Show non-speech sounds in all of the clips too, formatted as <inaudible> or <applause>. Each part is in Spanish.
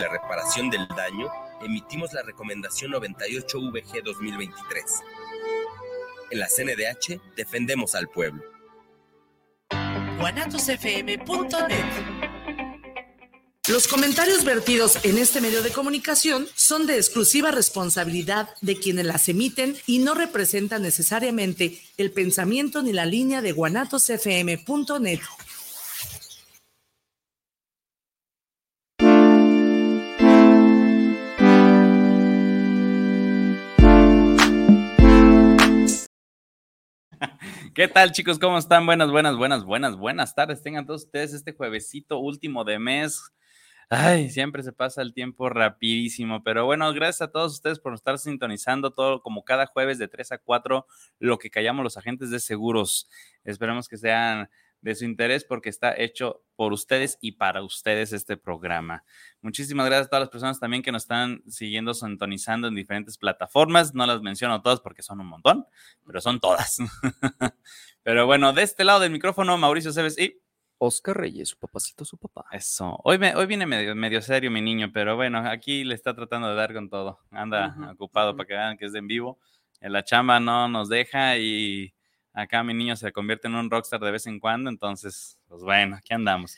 la reparación del daño, emitimos la recomendación 98VG 2023. En la CNDH defendemos al pueblo. Los comentarios vertidos en este medio de comunicación son de exclusiva responsabilidad de quienes las emiten y no representan necesariamente el pensamiento ni la línea de guanatosfm.net. ¿Qué tal, chicos? ¿Cómo están? Buenas, buenas, buenas, buenas, buenas tardes. Tengan todos ustedes este juevesito último de mes. Ay, siempre se pasa el tiempo rapidísimo, pero bueno, gracias a todos ustedes por estar sintonizando todo como cada jueves de 3 a 4, lo que callamos los agentes de seguros. Esperemos que sean de su interés porque está hecho por ustedes y para ustedes este programa. Muchísimas gracias a todas las personas también que nos están siguiendo, sintonizando en diferentes plataformas. No las menciono todas porque son un montón, pero son todas. <laughs> pero bueno, de este lado del micrófono, Mauricio Cebes y Oscar Reyes, su papacito, su papá. Eso. Hoy, me, hoy viene medio, medio serio mi niño, pero bueno, aquí le está tratando de dar con todo. Anda ocupado para que vean que es de en vivo. En la chamba no nos deja y acá mi niño se convierte en un rockstar de vez en cuando, entonces, pues bueno, aquí andamos.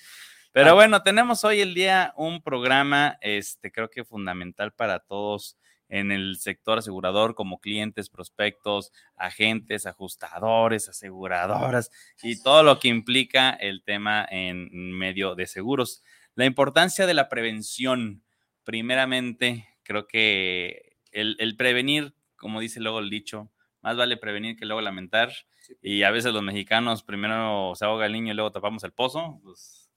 Pero ah. bueno, tenemos hoy el día un programa, este, creo que fundamental para todos en el sector asegurador como clientes, prospectos, agentes, ajustadores, aseguradoras y todo lo que implica el tema en medio de seguros. La importancia de la prevención, primeramente, creo que el, prevenir, como dice luego el dicho, más vale prevenir que luego lamentar. Y a veces los mexicanos primero se ahoga el niño y luego tapamos el pozo, pues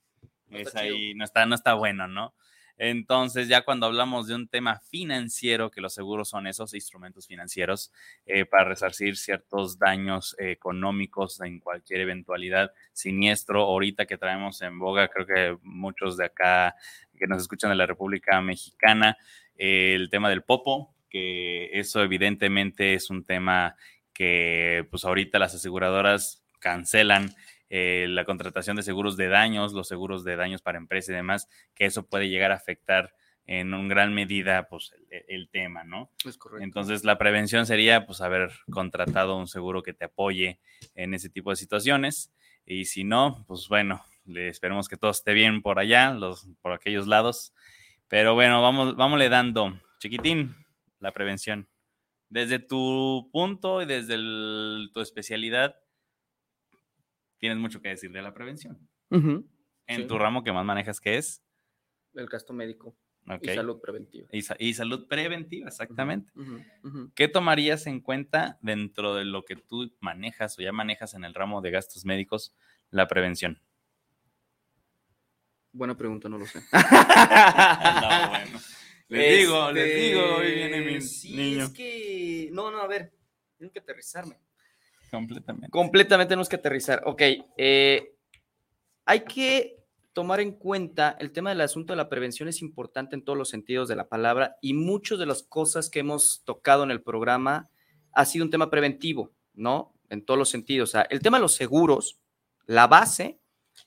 es ahí, no está, no está bueno, ¿no? Entonces, ya cuando hablamos de un tema financiero, que los seguros son esos instrumentos financieros eh, para resarcir ciertos daños económicos en cualquier eventualidad siniestro, ahorita que traemos en boga, creo que muchos de acá que nos escuchan de la República Mexicana, el tema del popo, que eso evidentemente es un tema que pues ahorita las aseguradoras cancelan eh, la contratación de seguros de daños, los seguros de daños para empresas y demás, que eso puede llegar a afectar en un gran medida pues el, tema, ¿no? Es correcto. Entonces la prevención sería pues haber contratado un seguro que te apoye en ese tipo de situaciones y si no, pues bueno, le esperemos que todo esté bien por allá, los, por aquellos lados. Pero bueno, vamos, vámonos dando, chiquitín, la prevención. Desde tu punto y desde tu especialidad, tienes mucho que decir de la prevención. En tu ramo que más manejas, ¿qué es? El gasto médico. Y salud preventiva. Y, salud preventiva, exactamente. ¿Qué tomarías en cuenta dentro de lo que tú manejas o ya manejas en el ramo de gastos médicos, la prevención? Buena pregunta, no lo sé. <laughs> no, bueno. Les digo, les digo, hoy viene mi sí, niño. Es que, no, no, a ver, tengo que aterrizarme. Completamente. Completamente tenemos que aterrizar. Ok, eh, hay que tomar en cuenta el tema del asunto de la prevención es importante en todos los sentidos de la palabra y muchas de las cosas que hemos tocado en el programa ha sido un tema preventivo, ¿no? En todos los sentidos. O sea, el tema de los seguros, la base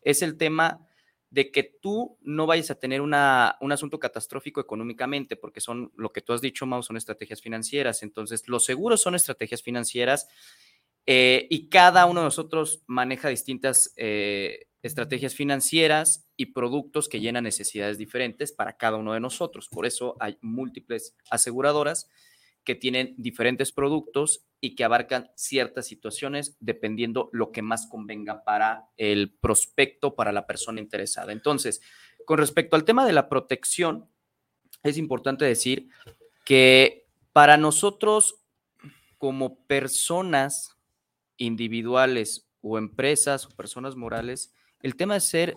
es el tema de que tú no vayas a tener una, un asunto catastrófico económicamente, porque son lo que tú has dicho, Mau, son estrategias financieras. Entonces, los seguros son estrategias financieras eh, y cada uno de nosotros maneja distintas eh, estrategias financieras y productos que llenan necesidades diferentes para cada uno de nosotros. Por eso hay múltiples aseguradoras que tienen diferentes productos y que abarcan ciertas situaciones dependiendo lo que más convenga para el prospecto, para la persona interesada. Entonces, con respecto al tema de la protección, es importante decir que para nosotros como personas individuales o empresas o personas morales, el tema de ser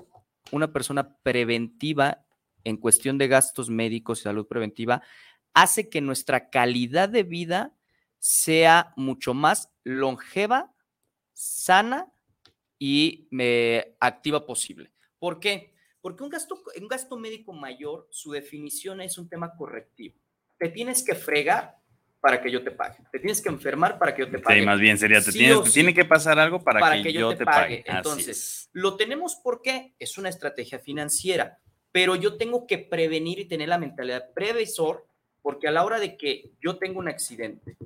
una persona preventiva en cuestión de gastos médicos y salud preventiva hace que nuestra calidad de vida sea mucho más longeva, sana y me activa posible. ¿Por qué? Porque un gasto, un gasto médico mayor, su definición es un tema correctivo. Te tienes que fregar para que yo te pague. Te tienes que enfermar para que yo te pague. Sí, más bien sería, te, tiene que pasar algo para, que, yo, te pague. Entonces, lo tenemos porque es una estrategia financiera. pero yo tengo que prevenir y tener la mentalidad previsor, porque a la hora de que yo tengo un accidente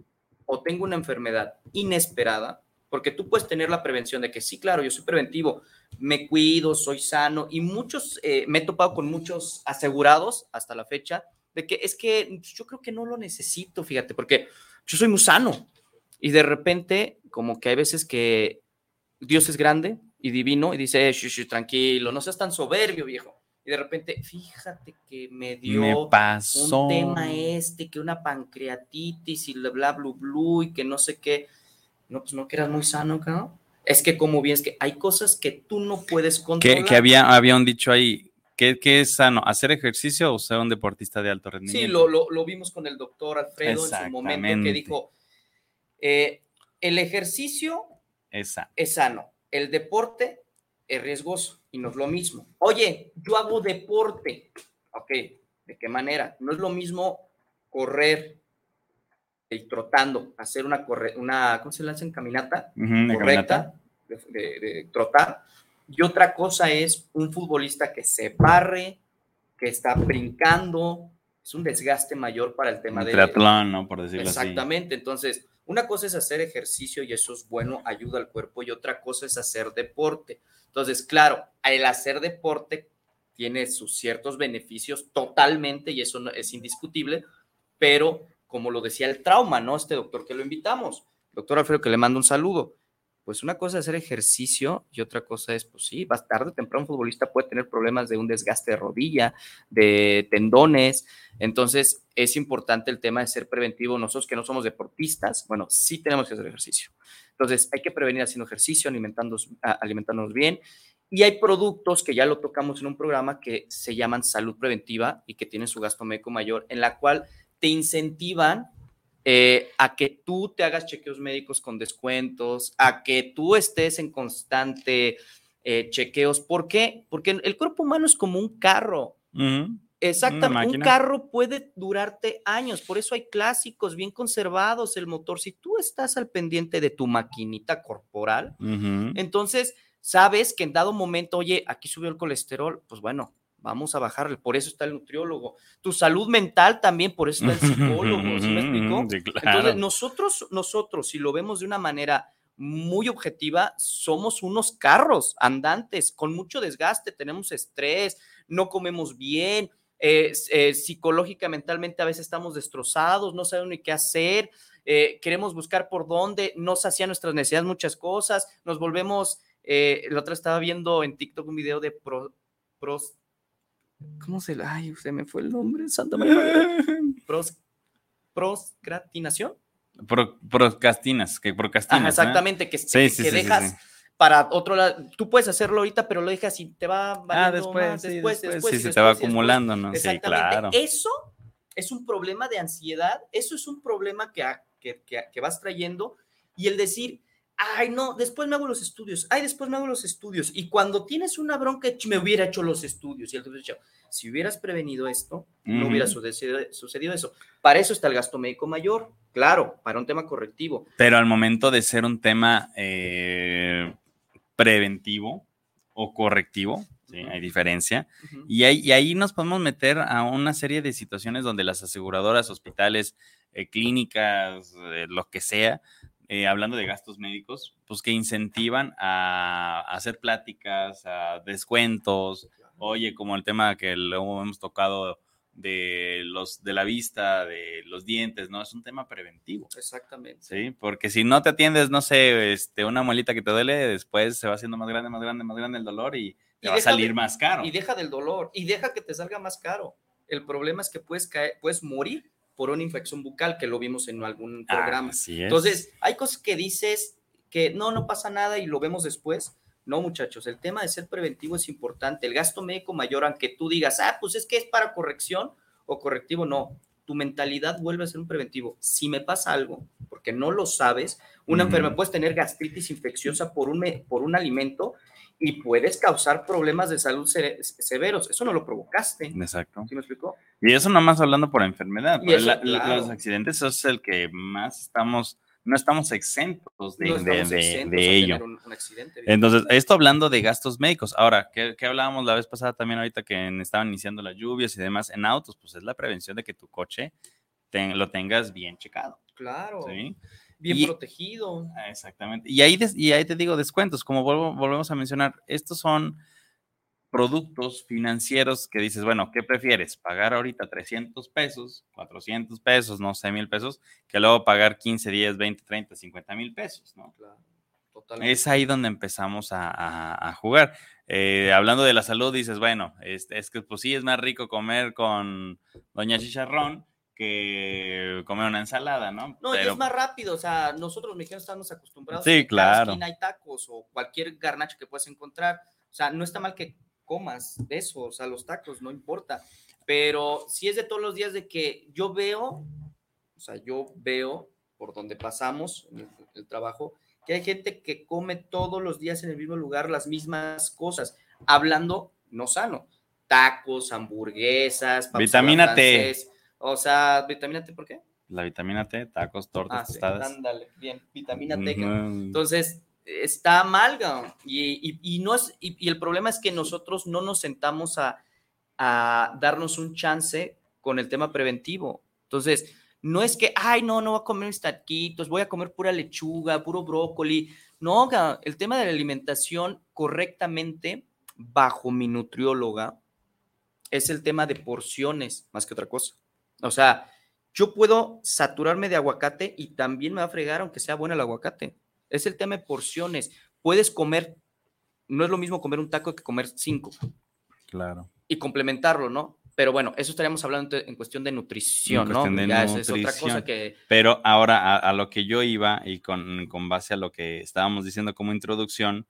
o tengo una enfermedad inesperada, porque tú puedes tener la prevención de que sí, claro, yo soy preventivo, me cuido, soy sano y muchos, eh, me he topado con muchos asegurados hasta la fecha de que es que yo creo que no lo necesito, fíjate, porque yo soy muy sano y de repente como que hay veces que Dios es grande y divino y dice, eh, tranquilo, no seas tan soberbio, viejo. Y de repente, fíjate que me dio un tema este, que una pancreatitis y bla, bla, bla, bla, y que no sé qué. No, pues no que eras muy sano, ¿no? Es que como bien, es que hay cosas que tú no puedes controlar. Que, había, había un dicho ahí, ¿qué, es sano? ¿Hacer ejercicio o ser un deportista de alto rendimiento? Sí, lo, lo, vimos con el doctor Alfredo en su momento que dijo, eh, el ejercicio es sano, el deporte es riesgoso y no es lo mismo. Oye, yo hago deporte. Ok, ¿de qué manera? No es lo mismo correr y trotando, hacer una, corre una ¿cómo se le hace en caminata? correcta, De, trotar. Y otra cosa es un futbolista que se barre, que está brincando, es un desgaste mayor para el tema de... Triatlón, ¿no? Por decirlo así. Exactamente, entonces, una cosa es hacer ejercicio y eso es bueno, ayuda al cuerpo, y otra cosa es hacer deporte. Entonces, claro, el hacer deporte tiene sus ciertos beneficios totalmente y eso es indiscutible, pero como lo decía el trauma, ¿no? Este doctor que lo invitamos, doctor Alfredo, que le mando un saludo. Pues una cosa es hacer ejercicio y otra cosa es, pues sí, más tarde o temprano un futbolista puede tener problemas de un desgaste de rodilla, de tendones. Entonces, es importante el tema de ser preventivo. Nosotros que no somos deportistas, bueno, sí tenemos que hacer ejercicio. Entonces, hay que prevenir haciendo ejercicio, alimentándonos, alimentándonos bien. Y hay productos que ya lo tocamos en un programa que se llaman salud preventiva y que tienen su gasto médico mayor, en la cual te incentivan eh, a que tú te hagas chequeos médicos con descuentos, a que tú estés en constante eh, chequeos. ¿Por qué? Porque el cuerpo humano es como un carro. Exactamente, un carro puede durarte años, por eso hay clásicos bien conservados, el motor, si tú estás al pendiente de tu maquinita corporal, entonces sabes que en dado momento, oye, aquí subió el colesterol, pues bueno, vamos a bajarle, por eso está el nutriólogo. Tu salud mental también, por eso está el psicólogo, ¿sí me <laughs> explico? Entonces, nosotros, nosotros, si lo vemos de una manera muy objetiva, somos unos carros andantes con mucho desgaste, tenemos estrés, no comemos bien, eh, eh, psicológica, mentalmente a veces estamos destrozados, no sabemos ni qué hacer, eh, queremos buscar por dónde, no sacian nuestras necesidades muchas cosas, nos volvemos, la otra estaba viendo en TikTok un video de pros, ¿cómo se la, ay, se me fue el nombre, Santa María, <laughs> pros, proscratinación. procrastinas, que procrastinas. exactamente, que, que, dejas para otro lado. Tú puedes hacerlo ahorita, pero lo dejas y te va ah, después, después, después, Sí, se te va acumulando, ¿no? Sí, claro. Eso es un problema de ansiedad, eso es un problema que, que, que, vas trayendo y el decir, ay, no, después me hago los estudios, ay, después me hago los estudios. Y cuando tienes una bronca, me hubiera hecho los estudios. Y el dicho, si hubieras prevenido esto, no hubiera sucedido, sucedido, eso. Para eso está el gasto médico mayor, claro, para un tema correctivo. Pero al momento de ser un tema eh, preventivo o correctivo, hay diferencia. y, ahí, ahí, nos podemos meter a una serie de situaciones donde las aseguradoras, hospitales, eh, clínicas, eh, lo que sea, eh, hablando de gastos médicos, pues que incentivan a, hacer pláticas, a descuentos, oye, como el tema que luego hemos tocado de los de la vista, de los dientes, ¿no? Es un tema preventivo. Exactamente. Sí, porque si no te atiendes, no sé, este, una muelita que te duele, después se va haciendo más grande, más grande, más grande el dolor y te va a salir más caro. Y deja del dolor, y deja que te salga más caro. El problema es que puedes caer, puedes morir por una infección bucal, que lo vimos en algún ah, programa. Entonces, hay cosas que dices que no, no pasa nada y lo vemos después, no, muchachos, el tema de ser preventivo es importante. El gasto médico mayor, aunque tú digas, ah, pues es que es para corrección o correctivo, no. Tu mentalidad vuelve a ser un preventivo. Si me pasa algo, porque no lo sabes, una enfermedad puedes tener gastritis infecciosa por un, por un alimento y puedes causar problemas de salud severos. Eso no lo provocaste. Exacto. ¿Sí me explicó? Y eso nomás hablando por enfermedad. Los accidentes es el que más estamos no estamos exentos de, ello. Entonces, esto hablando de gastos médicos. Ahora, ¿qué, hablábamos la vez pasada también ahorita que estaban iniciando las lluvias y demás en autos? Pues es la prevención de que tu coche lo tengas bien checado. Claro. Bien protegido. Exactamente. Y ahí, y ahí te digo descuentos, como volvemos a mencionar, estos son productos financieros que dices, bueno, ¿qué prefieres? ¿Pagar ahorita 300 pesos, 400 pesos, no sé, mil pesos, que luego pagar 15, 10, 20, 30, 50 mil pesos, ¿no? Claro, totalmente. Es ahí donde empezamos a, jugar. Eh, hablando de la salud, dices, bueno, es, es, que pues sí, es más rico comer con Doña Chicharrón que comer una ensalada, ¿no? No, es más rápido, o sea, nosotros mexicanos estamos acostumbrados sí, a que claro. hay tacos o cualquier garnacho que puedas encontrar. O sea, no está mal que comas de eso, o sea, los tacos, no importa. Pero si es de todos los días de que yo veo, o sea, yo veo por donde pasamos el, el trabajo, que hay gente que come todos los días en el mismo lugar las mismas cosas, hablando no sano. Tacos, hamburguesas, vitamina T. O sea, vitamina T, ¿por qué? La vitamina T, tacos, tortas, ah, tostadas. ándale, bien, vitamina T. Entonces, está mal, y, no es, y, el problema es que nosotros no nos sentamos a, darnos un chance con el tema preventivo. Entonces, no es que, ay, no, no voy a comer mis taquitos, voy a comer pura lechuga, puro brócoli. No, el tema de la alimentación correctamente bajo mi nutrióloga es el tema de porciones más que otra cosa. O sea, yo puedo saturarme de aguacate y también me va a fregar aunque sea bueno el aguacate. Es el tema de porciones. Puedes comer, no es lo mismo comer un taco que comer cinco. Claro. Y complementarlo, ¿no? Pero bueno, eso estaríamos hablando en cuestión de nutrición, ¿no? ya es otra cosa que... Pero ahora a, lo que yo iba y con, base a lo que estábamos diciendo como introducción,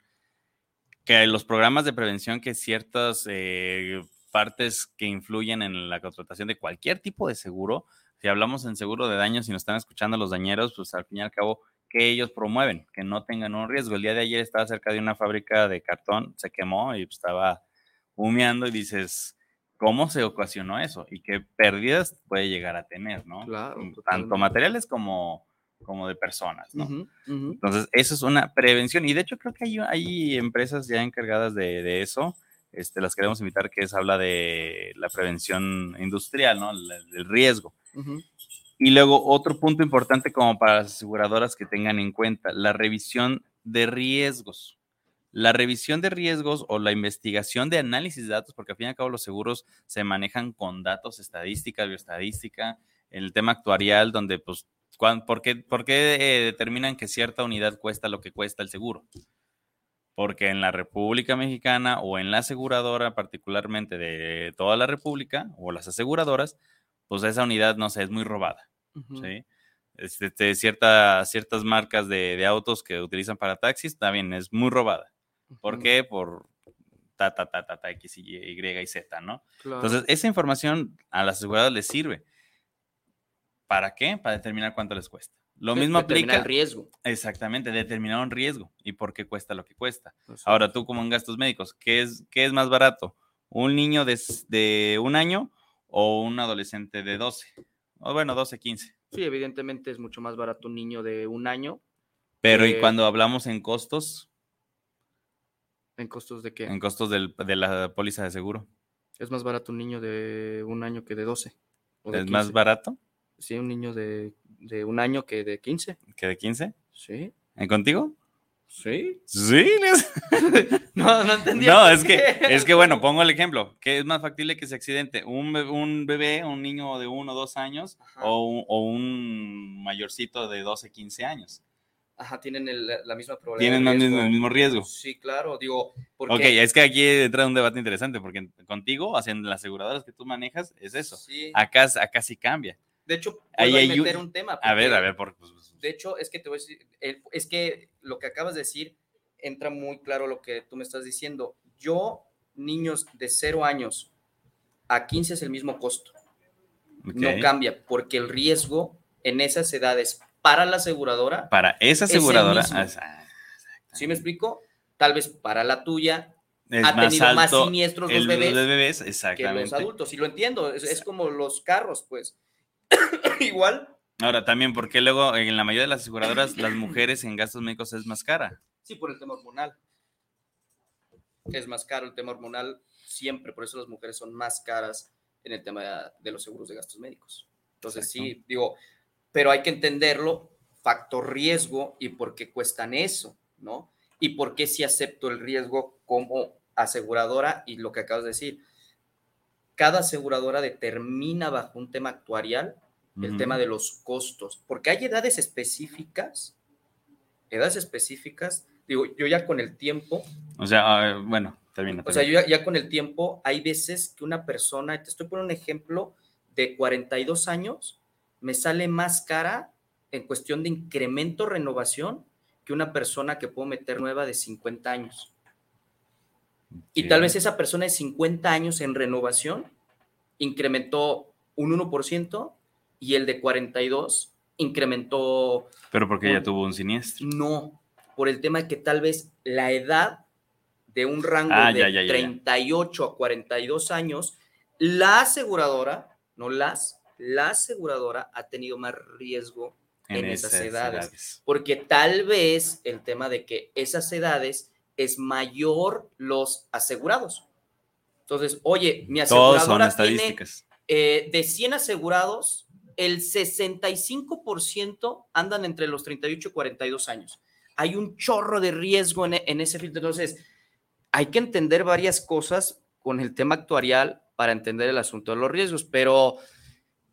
que los programas de prevención que ciertas eh, partes que influyen en la contratación de cualquier tipo de seguro, si hablamos en seguro de daños y nos están escuchando los dañeros, pues al fin y al cabo que ellos promueven, que no tengan un riesgo. El día de ayer estaba cerca de una fábrica de cartón, se quemó y estaba humeando y dices, ¿cómo se ocasionó eso? Y qué pérdidas puede llegar a tener, ¿no? Claro. Tanto materiales como, como de personas, ¿no? Entonces, eso es una prevención. Y de hecho, creo que hay, hay empresas ya encargadas de, eso. Este, las queremos invitar, que es habla de la prevención industrial, ¿no? El, riesgo. Y luego otro punto importante como para las aseguradoras que tengan en cuenta, la revisión de riesgos. La revisión de riesgos o la investigación de análisis de datos, porque al fin y al cabo los seguros se manejan con datos, estadística, bioestadística, en el tema actuarial, donde pues, ¿por qué, por qué eh, determinan que cierta unidad cuesta lo que cuesta el seguro? Porque en la República Mexicana o en la aseguradora, particularmente de toda la República o las aseguradoras, pues esa unidad, no sé, es muy robada, ¿sí? Este, ciertas marcas de, autos que utilizan para taxis, también es muy robada. ¿Por qué? Por ta, ta, ta, ta, ta, X, Y, y Z, ¿no? Entonces, esa información a las aseguradoras les sirve. ¿Para qué? Para determinar cuánto les cuesta. Lo mismo aplica. el riesgo. Exactamente, determinar un riesgo y por qué cuesta lo que cuesta. Ahora, tú como en gastos médicos, ¿qué es, qué es más barato? ¿Un niño de, de un año o un adolescente de 12, o bueno, 12, 15. Sí, evidentemente es mucho más barato un niño de un año. Pero ¿y cuando hablamos en costos? ¿En costos de qué? En costos de la póliza de seguro. Es más barato un niño de un año que de 12. ¿Es más barato? Sí, un niño de, de, un año que de 15. ¿Que de 15? Sí. ¿En contigo? Sí. Sí. <laughs> no, no entendí. No, es que, es que, bueno, pongo el ejemplo. ¿Qué es más factible que se accidente? ¿Un, un bebé, un niño de uno o dos años o un, o un, mayorcito de 12, 15 años? Ajá, tienen la misma probabilidad. Tienen el mismo riesgo. Sí, claro, digo. Porque... Ok, es que aquí entra un debate interesante porque contigo, haciendo las aseguradoras que tú manejas, es eso. Sí. Acá, acá sí cambia. De hecho, Ahí meter un tema. a ver, a ver, por, pues, de hecho, es que te voy a decir, es que lo que acabas de decir entra muy claro lo que tú me estás diciendo. Yo, niños de 0 años a 15 es el mismo costo. No cambia, porque el riesgo en esas edades para la aseguradora. Para esa aseguradora. Ah, ¿Sí me explico? Tal vez para la tuya ha tenido más siniestros los bebés, que los adultos. Y lo entiendo, es como los carros, pues. <coughs> Igual Ahora, también porque luego en la mayoría de las aseguradoras, las mujeres en gastos médicos es más cara. Sí, por el tema hormonal. Es más caro el tema hormonal siempre, por eso las mujeres son más caras en el tema de, los seguros de gastos médicos. Entonces, sí, digo, pero hay que entenderlo, factor riesgo y por qué cuestan eso, ¿no? Y por qué si acepto el riesgo como aseguradora y lo que acabas de decir. Cada aseguradora determina bajo un tema actuarial el tema de los costos, porque hay edades específicas, edades específicas, digo, yo ya con el tiempo. O sea, bueno, termina. O sea, yo ya, ya, con el tiempo, hay veces que una persona, te estoy poniendo un ejemplo, de 42 años, me sale más cara en cuestión de incremento, renovación, que una persona que puedo meter nueva de 50 años. Y tal vez esa persona de 50 años en renovación incrementó un 1% y el de 42 incrementó. Pero porque ya tuvo un siniestro. No, por el tema de que tal vez la edad de un rango ah, de 38 a 42 años, la aseguradora, no las, la aseguradora ha tenido más riesgo en, esas, edades, Porque tal vez el tema de que esas edades es mayor los asegurados. Entonces, oye, mi aseguradora Tiene, eh, de 100 asegurados, el 65% andan entre los 38 y 42 años. Hay un chorro de riesgo en, en ese filtro. Entonces, hay que entender varias cosas con el tema actuarial para entender el asunto de los riesgos, pero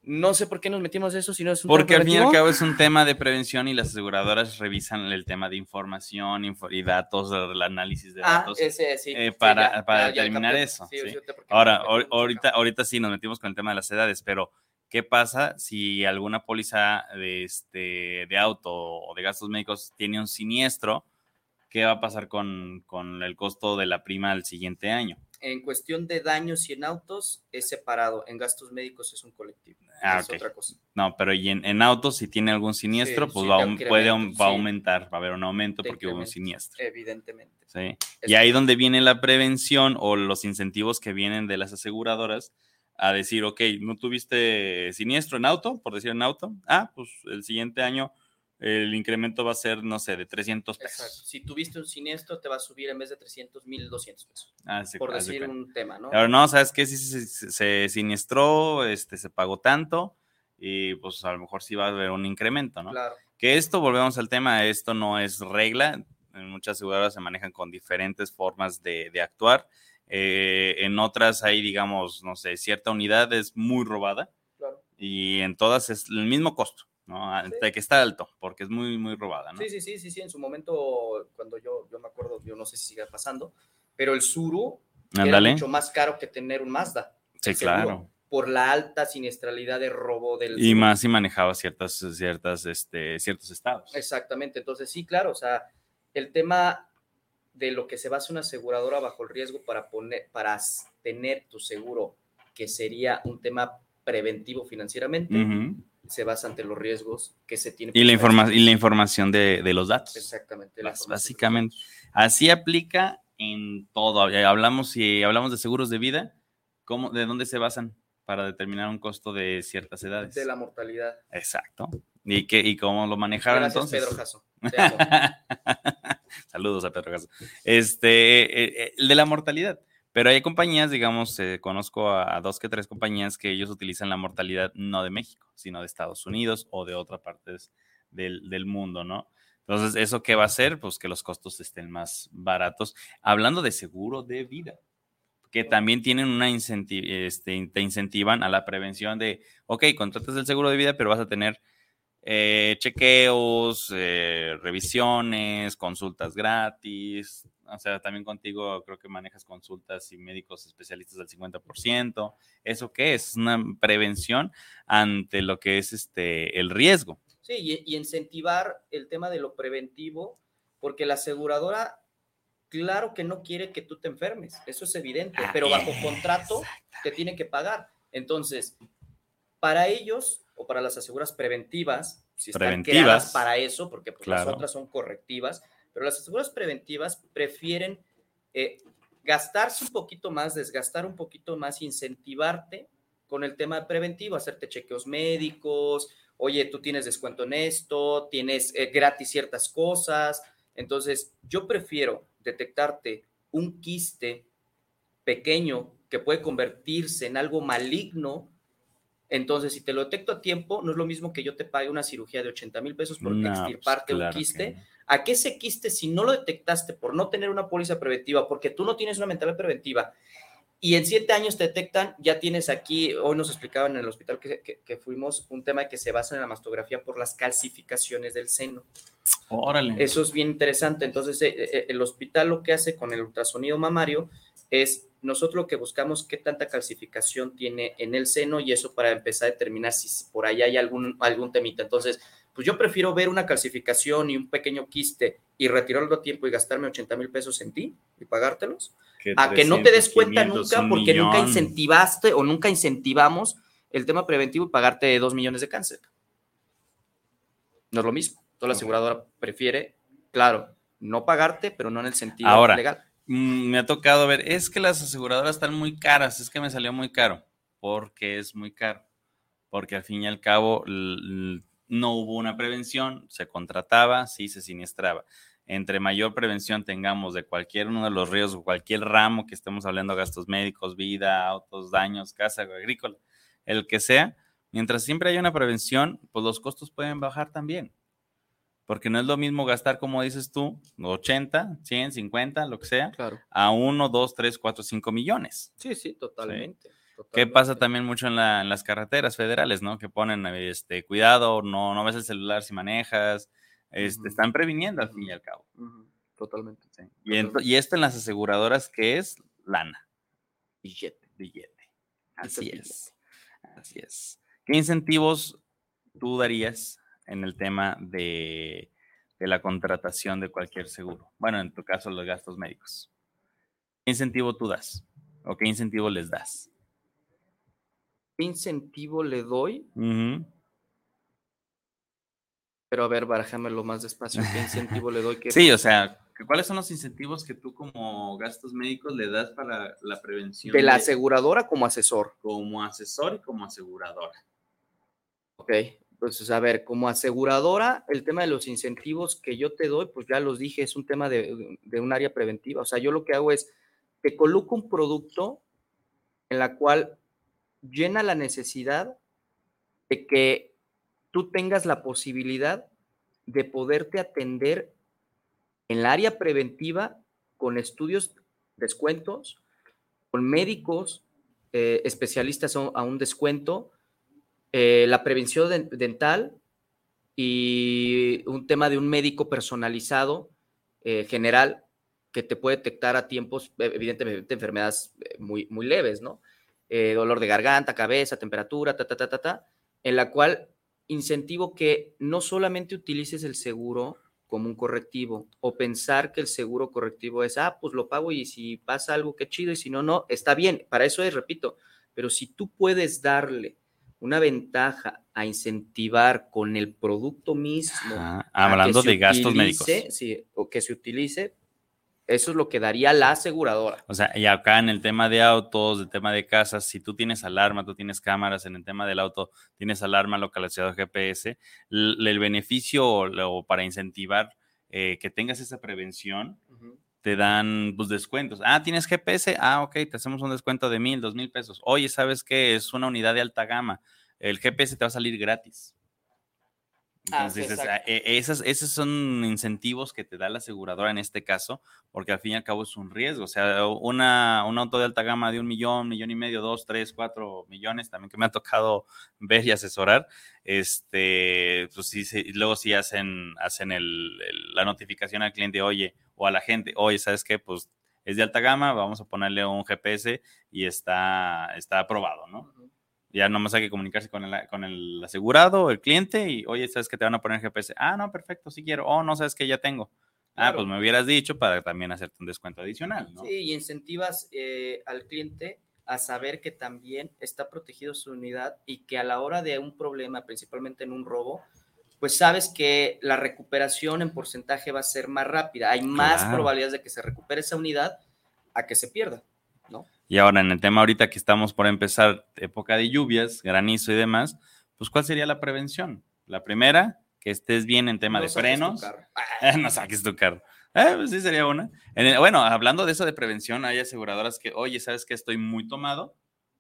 no sé por qué nos metimos eso si no es un Porque al fin y al cabo es un tema de prevención y las aseguradoras revisan el tema de información y datos, el análisis de ah, datos eh, para, para determinar eso. Ahora, ahorita, ahorita sí nos metimos con el tema de las edades, pero ¿qué pasa si alguna póliza de, este, de auto o de gastos médicos tiene un siniestro? ¿Qué va a pasar con, con el costo de la prima al siguiente año? en cuestión de daños y en autos es separado, en gastos médicos es un colectivo. Ah, es otra cosa. No, pero y en, autos, si tiene algún siniestro, pues va, puede, va a aumentar, va a haber un aumento porque hubo un siniestro. Evidentemente. Sí. Y ahí donde viene la prevención o los incentivos que vienen de las aseguradoras a decir, ok, no tuviste siniestro en auto, por decir en auto, ah, pues el siguiente año el incremento va a ser, no sé, de 300 pesos. Exacto. Si tuviste un siniestro, te va a subir en vez de 300, 1200 pesos. Ah, sí, por decir un tema, ¿no? Pero no, ¿sabes qué? Si se, siniestró, este, se pagó tanto y pues a lo mejor sí va a haber un incremento, ¿no? Claro. Que esto, volvemos al tema, esto no es regla. En muchas aseguradoras se manejan con diferentes formas de, actuar. Eh, en otras hay, digamos, no sé, cierta unidad es muy robada. Claro. Y en todas es el mismo costo. ¿no? Ah, de que está alto, porque es muy, muy robada, ¿no? Sí, sí, sí, sí, sí, en su momento, cuando yo, yo me acuerdo, yo no sé si sigue pasando, pero el Suru era mucho más caro que tener un Mazda. Sí, claro. Por la alta siniestralidad de robo del... Y más si manejaba ciertas, ciertas, este, ciertos estados. Exactamente, entonces sí, claro, o sea, el tema de lo que se basa una aseguradora bajo el riesgo para poner, para tener tu seguro, que sería un tema preventivo financieramente, se basa ante los riesgos que se tiene. Y la, informa y la información de, de, los datos. Exactamente. básicamente. Así aplica en todo. Hablamos, si hablamos de seguros de vida, ¿cómo, ¿de dónde se basan para determinar un costo de ciertas edades? De la mortalidad. Exacto. ¿Y, qué, y cómo lo manejaron entonces? Pedro Jasso. <laughs> <laughs> Saludos a Pedro Jasso. Este, eh, eh, el de la mortalidad. Pero hay compañías, digamos, eh, conozco a, dos que tres compañías que ellos utilizan la mortalidad no de México, sino de Estados Unidos o de otras partes del, mundo, ¿no? Entonces, ¿eso qué va a hacer? Pues que los costos estén más baratos. Hablando de seguro de vida, que también tienen una incentiva, este, te incentivan a la prevención de, ok, contratas el seguro de vida, pero vas a tener eh, chequeos, eh, revisiones, consultas gratis. O sea, también contigo creo que manejas consultas y médicos especialistas del 50%. ¿Eso qué es? Una prevención ante lo que es este el riesgo. Sí, y, incentivar el tema de lo preventivo, porque la aseguradora, claro que no quiere que tú te enfermes, eso es evidente, ah, pero bajo contrato te tiene que pagar. Entonces, para ellos, o para las aseguras preventivas, si están creadas para eso, porque pues, las otras son correctivas, pero las aseguras preventivas prefieren eh, gastarse un poquito más, desgastar un poquito más, incentivarte con el tema preventivo, hacerte chequeos médicos, oye, tú tienes descuento en esto, tienes eh, gratis ciertas cosas. Entonces, yo prefiero detectarte un quiste pequeño que puede convertirse en algo maligno. Entonces, si te lo detecto a tiempo, no es lo mismo que yo te pague una cirugía de 80 mil pesos por No, extirparte pues, un quiste. que no. ¿A qué ese quiste, si no lo detectaste por no tener una póliza preventiva, porque tú no tienes una mental preventiva, y en siete años te detectan, ya tienes aquí, hoy nos explicaban en el hospital que, que- que fuimos, un tema que se basa en la mastografía por las calcificaciones del seno. Órale. Eso es bien interesante. Entonces, eh, eh, el hospital lo que hace con el ultrasonido mamario es nosotros lo que buscamos qué tanta calcificación tiene en el seno y eso para empezar a determinar si por ahí hay algún, algún temita. Entonces, pues yo prefiero ver una calcificación y un pequeño quiste y retirarlo a tiempo y gastarme 80 mil pesos en ti y pagártelos, a que no te des 300, cuenta 500, nunca un porque nunca incentivaste o nunca incentivamos el tema preventivo y pagarte 2 millones de cáncer. No es lo mismo. Toda la aseguradora prefiere, claro, no pagarte, pero no en el sentido Ahora, legal. Mm, me ha tocado ver, es que las aseguradoras están muy caras, es que me salió muy caro, porque es muy caro, porque al fin y al cabo no hubo una prevención, se contrataba, sí se siniestraba. Entre mayor prevención tengamos de cualquier uno de los o cualquier ramo que estemos hablando, gastos médicos, vida, autos, daños, casa, agrícola, el que sea, mientras siempre haya una prevención, pues los costos pueden bajar también. Porque no es lo mismo gastar, como dices tú, 80, 100, 50, lo que sea, Claro. a 1, 2, 3, 4, 5 millones. Sí, sí, totalmente. ¿Qué pasa totalmente. también mucho en, la- en las carreteras federales, ¿no? Que ponen, este, cuidado, no, no ves el celular si manejas, este, están previniendo al fin y al cabo. Totalmente. ¿sí? Y, ento- y esto en las aseguradoras, ¿qué es? Lana, Billete. billete. Así es es, así es. ¿Qué incentivos tú darías en el tema de, de la contratación de cualquier seguro? Bueno, en tu caso, los gastos médicos. ¿Qué incentivo tú das? ¿O qué incentivo les das? ¿Qué incentivo le doy? Pero a ver, barájamelo más despacio. ¿Qué incentivo le doy? <laughs> Que Sí, o sea, ¿cuáles son los incentivos que tú como gastos médicos le das para la prevención? de la aseguradora como asesor. Como asesor y como aseguradora. Ok. Pues a ver, como aseguradora, el tema de los incentivos que yo te doy, pues ya los dije, es un tema de, de un área preventiva. O sea, yo lo que hago es, te coloco un producto en la cual llena la necesidad de que tú tengas la posibilidad de poderte atender en el área preventiva con estudios, descuentos, con médicos, eh, especialistas a un descuento, eh, la prevención den- dental y un tema de un médico personalizado eh, general que te puede detectar a tiempos, eh, evidentemente, enfermedades eh, muy, muy leves, ¿no? Dolor de garganta, cabeza, temperatura, ta, ta, ta, ta, ta, en la cual incentivo que no solamente utilices el seguro como un correctivo o pensar que el seguro correctivo es, ah, pues lo pago y si pasa algo, qué chido, y si no, no, está bien, para eso es, repito, pero si tú puedes darle una ventaja a incentivar con el producto mismo. Ajá, a que Hablando de gastos médicos. Sí, o que se utilice, eso es lo que daría la aseguradora. O sea, y acá en el tema de autos, el tema de casas, si tú tienes alarma, tú tienes cámaras, en el tema del auto tienes alarma, localizador GPS, l- el beneficio o, lo- para incentivar eh, que tengas esa prevención, te dan pues, descuentos. Ah, ¿tienes GPS? Ah, ok, te hacemos un descuento de mil, dos mil pesos. Oye, ¿sabes qué? Es una unidad de alta gama. El GPS te va a salir gratis. Entonces, ah, e- esas- esos son incentivos que te da la aseguradora en este caso, porque al fin y al cabo es un riesgo. O sea, una, un auto de alta gama de un millón, millón y medio, dos, tres, cuatro millones, también que me ha tocado <laughs> ver y asesorar, este, pues sí, sí, luego sí hacen, hacen el- el- la notificación al cliente, oye, o a la gente, oye, ¿sabes qué? Pues es de alta gama, vamos a ponerle un GPS y está, está aprobado, ¿no? Ya nomás hay que comunicarse con el, con el asegurado, el cliente, y oye, ¿sabes que te van a poner GPS? Ah, no, perfecto, sí quiero. Oh, no, sabes que ya tengo. Ah, Claro. pues me hubieras dicho para también hacerte un descuento adicional, ¿no? Sí, y incentivas eh, al cliente a saber que también está protegido su unidad y que a la hora de un problema, principalmente en un robo, pues sabes que la recuperación en porcentaje va a ser más rápida. Hay más Claro. probabilidades de que se recupere esa unidad a que se pierda, ¿no? Y ahora en el tema ahorita que estamos por empezar, época de lluvias, granizo y demás, pues ¿cuál sería la prevención? La primera, que estés bien en tema No de saques tu frenos. carro. <laughs> no saques tu carro. Eh, pues sí, sería una. En el- bueno, hablando de eso de prevención, hay aseguradoras que, oye, ¿sabes que estoy muy tomado?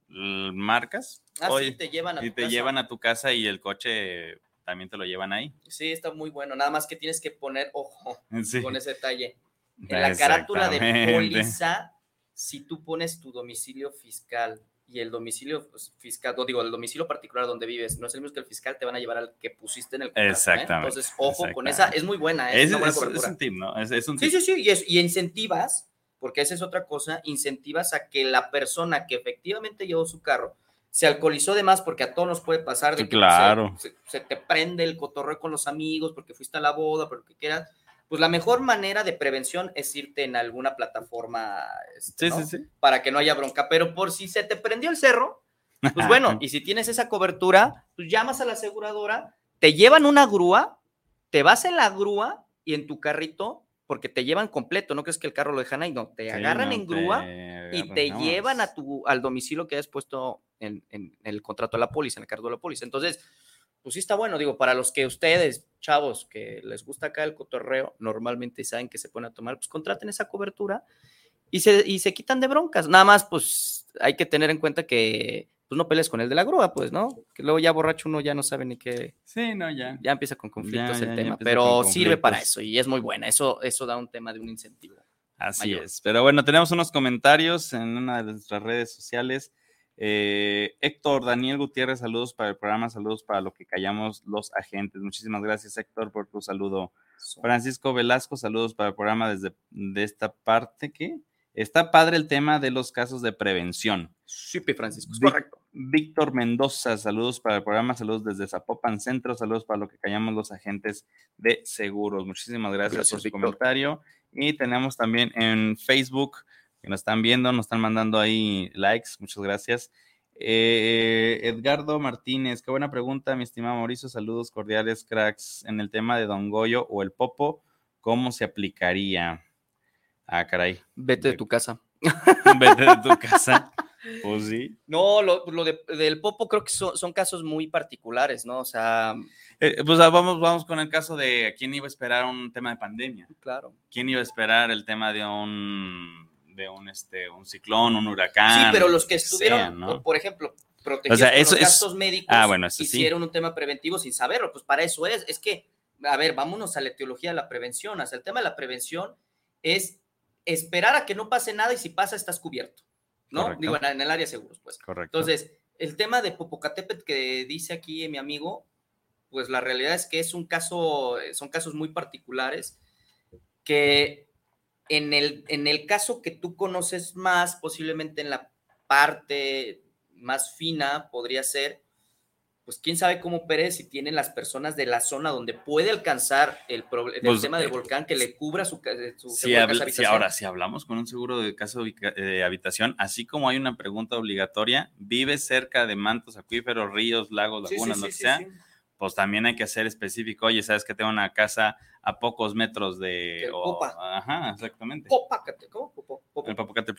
Marcas, Ah, sí, te llevan a y tu te casa. llevan a tu casa y el coche también te lo llevan ahí. Sí, está muy bueno. Nada más que tienes que poner ojo <laughs> Sí. con ese detalle. En la carátula de Exactamente. póliza, si tú pones tu domicilio fiscal y el domicilio pues, fiscal, no digo, el domicilio particular donde vives, no es el mismo que el fiscal, te van a llevar al que pusiste en el contrato, ¿eh? Exactamente, Entonces, ojo con esa, exactamente. es muy buena, ¿eh? es, Es, buena es- es un tip, ¿no? Es, un Sí, tip. sí, sí, y, es- y incentivas, porque esa es otra cosa, incentivas a que la persona que efectivamente llevó su carro se alcoholizó de más, porque a todos nos puede pasar de Sí, que claro. se, se- se te prende el cotorreo con los amigos, porque fuiste a la boda, por lo que quieras. Pues la mejor manera de prevención es irte en alguna plataforma este, Sí, ¿no? sí, sí. para que no haya bronca. Pero por si se te prendió el cerro, pues bueno, <laughs> y si tienes esa cobertura, pues llamas a la aseguradora, te llevan una grúa, te vas en la grúa y en tu carrito, porque te llevan completo, no crees que el carro lo dejan ahí, no, te Sí, agarran no, en grúa te y te no, llevan a tu, al domicilio que hayas puesto en, en el contrato de la póliza, en el cargo de la póliza. Entonces, pues sí está bueno, digo, para los que ustedes, chavos, que les gusta acá el cotorreo, normalmente saben que se ponen a tomar, pues contraten esa cobertura y se, y se quitan de broncas. Nada más, pues hay que tener en cuenta que pues no pelees con el de la grúa, pues, ¿no? Que luego ya borracho uno ya no sabe ni qué, Sí, no, ya. ya empieza con conflictos ya, el ya tema, empieza pero sirve para eso y es muy buena. Eso, eso da un tema de un incentivo. Así mayor. es. Pero bueno, tenemos unos comentarios en una de nuestras redes sociales. Eh, Héctor Daniel Gutiérrez, saludos para el programa, saludos para lo que callamos los agentes. Muchísimas gracias, Héctor, por tu saludo. Francisco Velasco, saludos para el programa desde de esta parte que está padre el tema de los casos de prevención. Sí, Francisco, es correcto. Víctor Mendoza, saludos para el programa, saludos desde Zapopan Centro, saludos para lo que callamos los agentes de seguros. Muchísimas gracias, Gracias, por su Víctor. comentario. Y tenemos también en Facebook, que nos están viendo, nos están mandando ahí likes, muchas gracias. Eh, Edgardo Martínez, qué buena pregunta, mi estimado Mauricio, saludos cordiales, cracks. En el tema de Don Goyo o el Popo, ¿cómo se aplicaría? Ah, caray, Vete de tu casa. <laughs> vete de tu casa. Pues sí. No, lo, lo de- del Popo creo que son, son casos muy particulares, ¿no? O sea, Eh, pues ah, vamos, vamos con el caso de quién iba a esperar un tema de pandemia. claro. ¿Quién iba a esperar el tema de un de un este un ciclón, un huracán? Sí, pero los que estuvieron, sea, ¿no? por ejemplo, protegidos O sea, eso los es- gastos médicos, Ah, bueno, eso sí. hicieron un tema preventivo sin saberlo, pues para eso es. Es que, a ver, vámonos a la etiología de la prevención. Sea, el tema de la prevención es esperar a que no pase nada y si pasa estás cubierto, ¿no? Correcto. Digo, en, el área de seguros, pues. Correcto. Entonces, el tema de Popocatépetl que dice aquí mi amigo, pues la realidad es que es un caso, son casos muy particulares que en el, en el caso que tú conoces más, posiblemente en la parte más fina podría ser, pues quién sabe cómo opere si tienen las personas de la zona donde puede alcanzar el, el Pues, tema del eh, volcán que le cubra su, ca- su si, casa si ahora, si hablamos con un seguro de casa ubica- eh, de habitación, así como hay una pregunta obligatoria, ¿vive cerca de mantos acuíferos, ríos, lagos, Sí, sí, lagunas, sí, lo que sea? Pues también hay que ser específico. Oye, ¿sabes que tengo una casa a pocos metros de... O- Popa. Ajá, exactamente. Popocate- ¿cómo? Popo- Popo-. Popocate.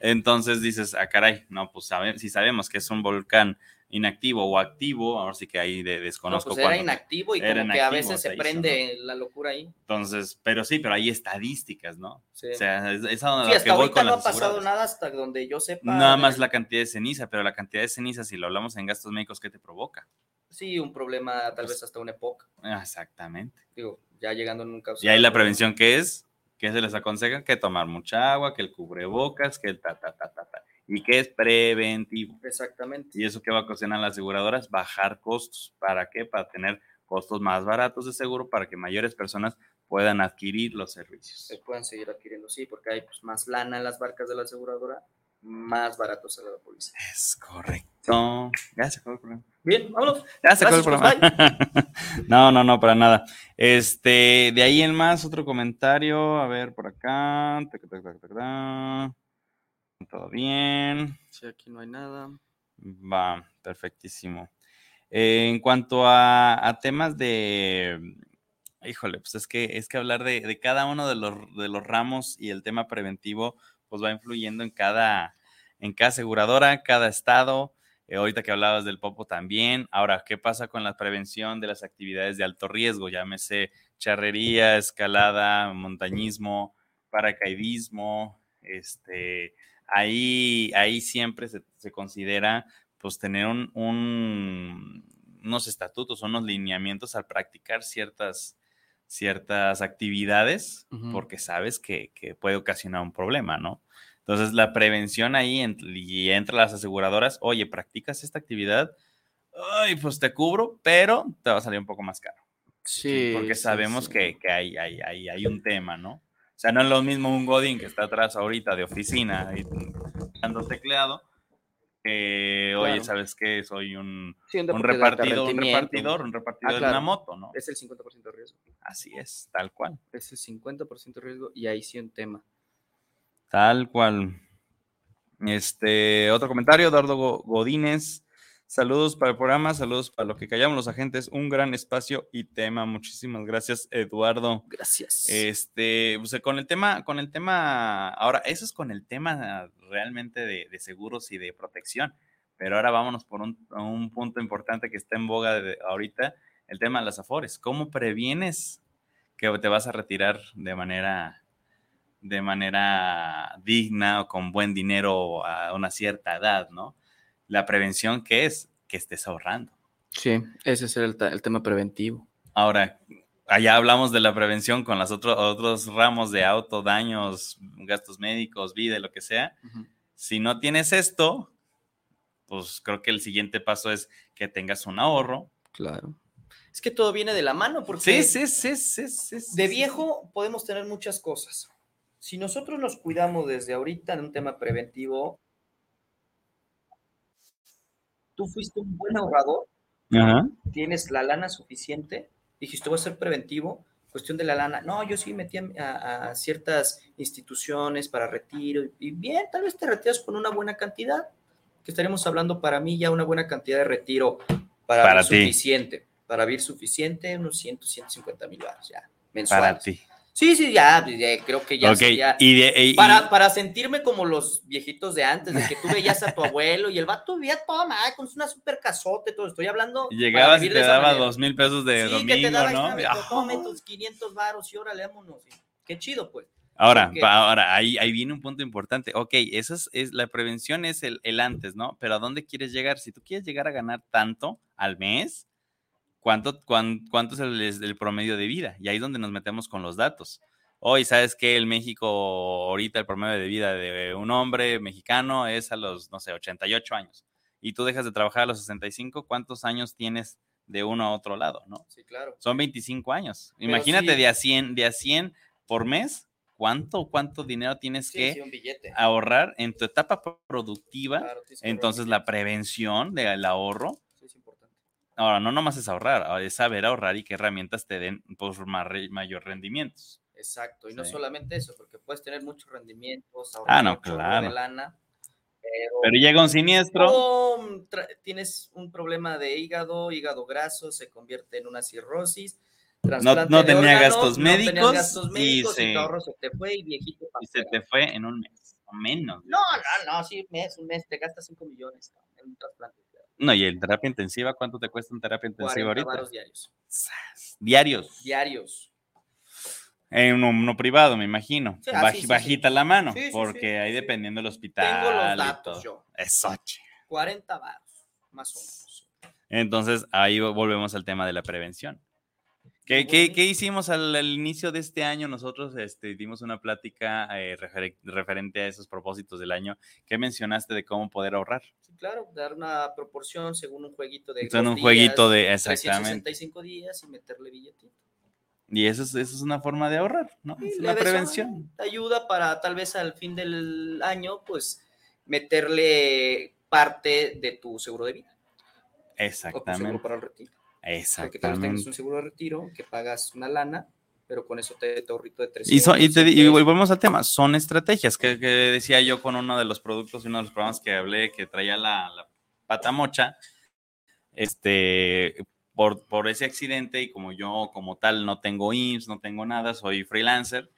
Entonces dices, ah, caray, no, pues sabe- si sabemos que es un volcán inactivo o activo, ahora sí que ahí de- No, desconozco pues era inactivo y Era como que a veces se hizo, prende la locura ahí. Entonces, pero sí, pero hay estadísticas, ¿no? Sí. O sea, es, es a donde Sí, hasta que voy con no ha pasado nada hasta donde yo sepa. Nada más la cantidad de ceniza, pero la cantidad de ceniza, si lo hablamos en gastos médicos, ¿qué te provoca? Sí, un problema tal Pues vez hasta una época. Exactamente. Digo, ya llegando en un caso. Y ahí la prevención, ¿qué es? ¿Qué se les aconseja? Que tomar mucha agua, que el cubrebocas, que el ta, ta, ta, ta, ta. ¿Y qué es preventivo? Exactamente. ¿Y eso qué va a ocasionar las aseguradoras? Bajar costos. ¿Para qué? Para tener costos más baratos de seguro para que mayores personas puedan adquirir los servicios. Se puedan seguir adquiriendo, sí, porque hay pues, más lana en las barcas de la aseguradora, más barato sale la policía. Es correcto. Ya se acabó el programa. Bien, vámonos. Ya se acabó el programa. <laughs> no, no, no, para nada. Este, de ahí en más, otro comentario. A ver, por acá. Todo bien. Sí, aquí no hay nada. Va, perfectísimo. Eh, en cuanto a, a temas de, híjole, pues es que es que hablar de, de cada uno de los, de los ramos y el tema preventivo, pues va influyendo en cada, en cada aseguradora, cada estado. Eh, ahorita que hablabas del popo también. Ahora, ¿qué pasa con la prevención de las actividades de alto riesgo? Llámese charrería, escalada, montañismo, paracaidismo. Este, ahí, ahí siempre se, considera pues tener un, unos estatutos, unos lineamientos al practicar ciertas, ciertas actividades, porque sabes que, que, puede ocasionar un problema, ¿no? Entonces, la prevención ahí y entre las aseguradoras, oye, practicas esta actividad, ay, pues te cubro, pero te va a salir un poco más caro. Sí. Porque sabemos Que, que hay, hay, hay, hay, un tema, ¿no? O sea, no es lo mismo un Godín que está atrás ahorita de oficina y dando tecleado, que, oye, ¿sabes qué? Soy un, un, repartidor, un repartidor, un repartidor ah, de una moto, ¿no? Es el 50% de riesgo. Así es, tal cual. Es el 50% de riesgo y ahí sí un tema. Tal cual. Este, otro comentario, Eduardo Godínez. Saludos para el programa, saludos para lo que callamos los agentes. Un gran espacio y tema. Muchísimas gracias, Eduardo. Gracias. Este, pues, con el tema, con el tema, ahora, eso es con el tema realmente de, seguros y de protección. Pero ahora vámonos por un, un punto importante que está en boga de, ahorita, el tema de las afores. ¿Cómo previenes que te vas a retirar de manera de manera digna o con buen dinero a una cierta edad, ¿no? La prevención, ¿qué es? Que estés ahorrando. Sí, ese es el, tema preventivo. Ahora, allá hablamos de la prevención con los otros ramos de auto, daños, gastos médicos, vida, lo que sea. Si no tienes esto, pues creo que el siguiente paso es que tengas un ahorro. Claro. Es que todo viene de la mano, porque sí, sí, sí, sí, de viejo podemos tener muchas cosas si nosotros nos cuidamos desde ahorita en un tema preventivo, tú fuiste un buen ahorrador, tienes la lana suficiente, dijiste, voy a ser preventivo, cuestión de la lana. No, yo sí metí a, ciertas instituciones para retiro y, bien, tal vez te retiras con una buena cantidad, que estaremos hablando para mí ya una buena cantidad de retiro para, para suficiente, para vivir suficiente, unos 100, 150 mil dólares ya, mensuales. Para ti. Sí, sí, ya, creo que ya. para, para sentirme como los viejitos de antes, de que tú veías a tu abuelo y el vato vivía toda madre con una super casote, todo. Estoy hablando. Y llegabas y te daba dos mil pesos de sí, domingo, que te daba, ¿no? <laughs> Tome tus 500 varos y órale, vámonos. Qué chido, pues. Ahora, ahora ahí, ahí viene un punto importante. Ok, eso es, es la prevención es el, el antes, ¿no? Pero ¿a dónde quieres llegar? Si tú quieres llegar a ganar tanto al mes, ¿Cuánto, cuánto es el, promedio de vida? Y ahí es donde nos metemos con los datos. Hoy, ¿sabes que El México, ahorita el promedio de vida de un hombre mexicano es a los, no sé, 88 años. Y tú dejas de trabajar a los 65, ¿cuántos años tienes de uno a otro lado, no? Sí, claro. Son 25 años. Imagínate de, a 100, de a 100 por mes, ¿cuánto, cuánto dinero tienes que ahorrar en tu etapa productiva? Entonces, la prevención del ahorro Ahora, no nomás es ahorrar, es saber ahorrar y qué herramientas te den pues, mayor rendimientos. Exacto, y no solamente eso, porque puedes tener muchos rendimientos, ahorrar ah, no, claro. de lana, pero, llega un siniestro. tienes un problema de hígado, hígado graso, se convierte en una cirrosis. No, no tenía gastos médicos. No gastos médicos y, ahorro se te fue y viejito. Y se te fue en un mes, o menos. No, no, no, sí, mes, un mes, te gastas 5 millones en un trasplante. No, y en terapia intensiva, ¿cuánto te cuesta en terapia intensiva ahorita? diarios. Diarios. Diarios. En uno, privado, me imagino. bajita la mano, porque ahí dependiendo del hospital. Tengo los datos yo. Eso. 40 baros, más o menos. Entonces, ahí volvemos al tema de la prevención. ¿Qué, hicimos al, inicio de este año? Nosotros este, dimos una plática eh, referente a esos propósitos del año. ¿Qué mencionaste de cómo poder ahorrar? Sí, claro, dar una proporción según un jueguito de. Según un días, jueguito de. Exactamente. 365 días y meterle billetito. Y eso es, eso es una forma de ahorrar, ¿no? es la prevención. Te ayuda para tal vez al fin del año, pues meterle parte de tu seguro de vida. Exactamente. O tu seguro para el retiro. Exactamente. Porque tienes un seguro de retiro que pagas una lana, pero con eso te, te ahorrito de 300. Y, y, volvemos al tema, son estrategias que, decía yo con uno de los productos y uno de los programas que hablé que traía la, la pata mocha, este, por, por ese accidente y como yo como tal no tengo IMSS, no tengo nada, soy freelancer,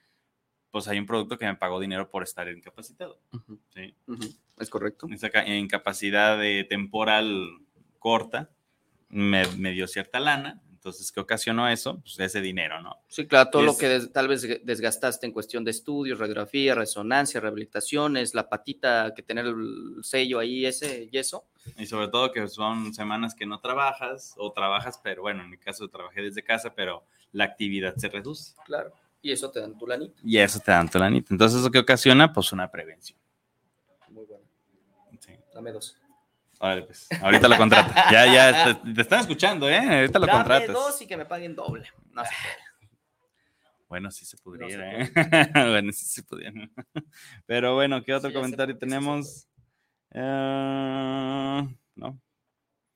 pues hay un producto que me pagó dinero por estar incapacitado. ¿sí? Es correcto. Esa ca- incapacidad de temporal corta me, me dio cierta lana. Entonces, ¿qué ocasionó eso? Pues ese dinero, ¿no? Sí, claro, todo lo que des- tal vez desgastaste en cuestión de estudios, radiografía, resonancia, rehabilitaciones, la patita que tener el sello ahí, ese yeso. Y sobre todo que son semanas que no trabajas o trabajas, pero bueno, en mi caso trabajé desde casa, pero la actividad se reduce. Claro. Y eso te dan tu lanita. Y eso te dan tu lanita. Entonces, ¿eso qué ocasiona? Pues una prevención. Muy bueno. Sí. Dame dos. Pues. Ahorita lo contratas. <laughs> Ya, ya, te, te están escuchando, ¿eh? Ahorita lo Dame contratas. dos y que me paguen doble. No se puede. Bueno, sí se pudiera, se ¿eh? <laughs> bueno, sí se pudiera. Pero bueno, ¿qué otro Sí, comentario tenemos? Eh, no,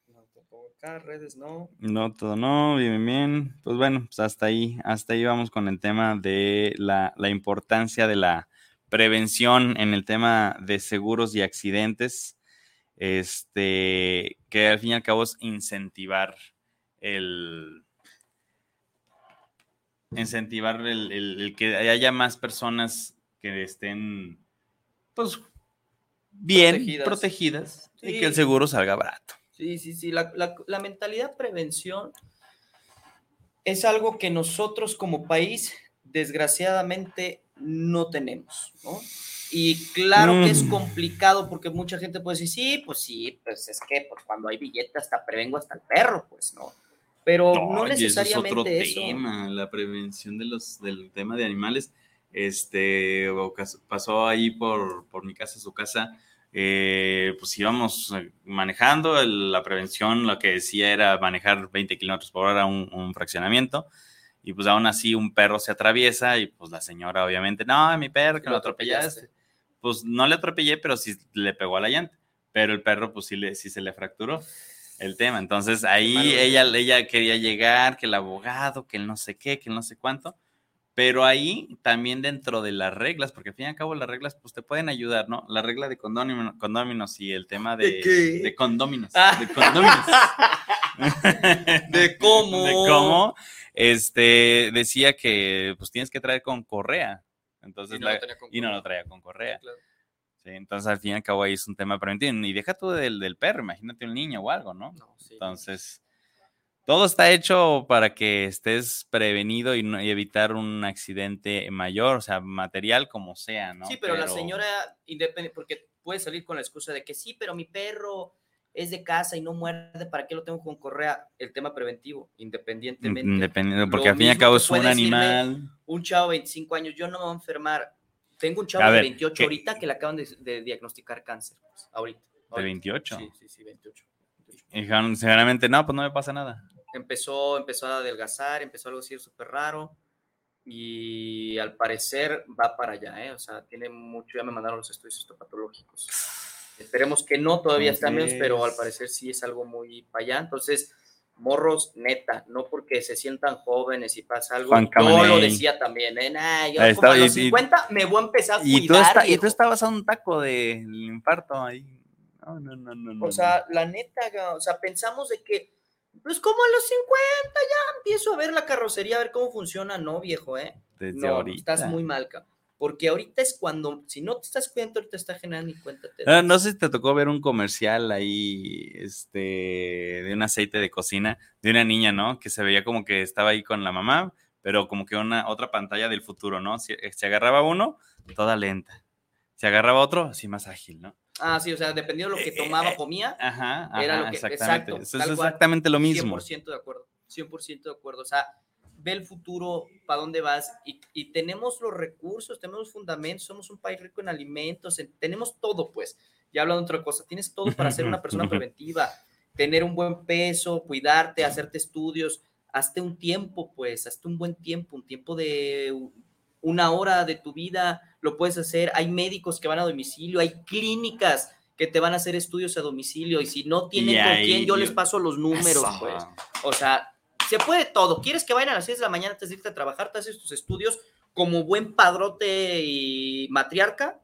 No, redes no. no, todo no, bien, bien, bien. Pues bueno, pues hasta ahí, hasta ahí vamos con el tema de la, la importancia de la prevención en el tema de seguros y accidentes. Este, que al fin y al cabo es incentivar el, incentivar el, el- el que haya más personas que estén, pues, bien Protegidas. protegidas, y que el seguro salga barato. Sí, sí, sí. La, la- la mentalidad prevención es algo que nosotros como país, desgraciadamente, no tenemos, ¿no? Y claro que es Mm. complicado porque mucha gente puede decir, sí, pues sí, pues es que pues, cuando hay billete hasta prevengo hasta el perro, pues, ¿no? Pero no, eso es necesariamente otro eso. tema, la prevención de los, del tema de animales. Este, pasó ahí por, por mi casa, su casa, eh, pues íbamos eh, manejando, el- la prevención lo que decía era manejar 20 kilómetros por hora un, un fraccionamiento, y pues aún así un perro se atraviesa y pues la señora obviamente, no, mi perro que Lo lo atropellaste. atropellaste. Pues no le atropellé, pero sí le pegó a la llanta, pero el perro pues sí, le, sí se le fracturó el tema. Entonces ahí ella, ella quería llegar, que el abogado, que el no sé qué, que el no sé cuánto. Pero ahí también dentro de las reglas, porque al fin y al cabo las reglas pues te pueden ayudar, ¿no? La regla de condómino- condóminos y el tema de, ¿De qué? de condóminos. Ah. De condóminos. <laughs> ¿De cómo? <laughs> De cómo. Este, decía que pues tienes que traer con correa. Entonces, Y no la- lo y no lo traía con correa. Claro. Sí, entonces, al fin y al cabo, ahí es un tema preventivo. Y deja tú del, del perro, imagínate un niño o algo, ¿no? No, sí. Entonces, todo está hecho para que estés prevenido y, no- y evitar un accidente mayor, o sea, material como sea, ¿no? Sí, pero, la señora, independiente, porque puede salir con la excusa de que sí, pero mi perro es de casa y no muerde, ¿para qué lo tengo con correa? El tema preventivo, independientemente. Independiente, Lo porque al fin y al cabo es un decirme animal. Un chavo de 25 años, yo no me voy a enfermar. Tengo un chavo A de ver, 28 ¿qué? ahorita que le acaban de, de diagnosticar cáncer. pues, ahorita. De ahorita. 28. Sí, sí, sí, 28. 28. Y sinceramente, no, pues no me pasa nada. Empezó, empezó a adelgazar, empezó algo así súper raro. Y al parecer va para allá, ¿eh? O sea, tiene mucho, ya me mandaron los estudios histopatológicos. Esperemos que no, todavía ¿Cómo están menos, pero al parecer sí es algo muy para allá. Entonces, morros, neta, no porque se sientan jóvenes y pasa algo. Juan yo lo decía también, ¿eh? Nah, yo como está, a los y- y- 50 me voy a empezar a cuidar. Y tú, está- y viejo. tú estabas a un taco del infarto ahí. No, no, no, no. no, O sea, la neta, o sea, pensamos de que, pues como a los 50 ya empiezo a ver la carrocería, a ver cómo funciona, no, viejo, ¿eh? no, desde No, ahorita. estás muy mal, ca- Porque ahorita es cuando, si no te estás cuidando, ahorita está generando y cuéntate. Ah, no sé si te tocó ver un comercial ahí, este, de un aceite de cocina, de una niña, ¿no? Que se veía como que estaba ahí con la mamá, pero como que una otra pantalla del futuro, ¿no? Si, se agarraba uno, toda lenta. Se agarraba otro, así más ágil, ¿no? Ah, sí, o sea, dependiendo de lo que tomaba, comía, Ajá, Era ajá, lo que- exactamente. exacto, Eso es cual. exactamente lo mismo. 100% de acuerdo, 100% de acuerdo. O sea, ve el futuro, para dónde vas, y, y tenemos los recursos, tenemos los fundamentos, somos un país rico en alimentos, en- tenemos todo, pues. Ya hablando de otra cosa, tienes todo para ser una <laughs> persona preventiva, tener un buen peso, cuidarte, hacerte estudios, hazte un tiempo, pues, hazte un buen tiempo, un tiempo de una hora de tu vida, lo puedes hacer. Hay médicos que van a domicilio, hay clínicas que te van a hacer estudios a domicilio, y si no tienen Y con ahí quién, yo yo- les paso los números, pues. O sea, se puede todo. ¿Quieres que vayan a las 6 de la mañana antes de irte a trabajar? Te haces tus estudios como buen padrote y matriarca.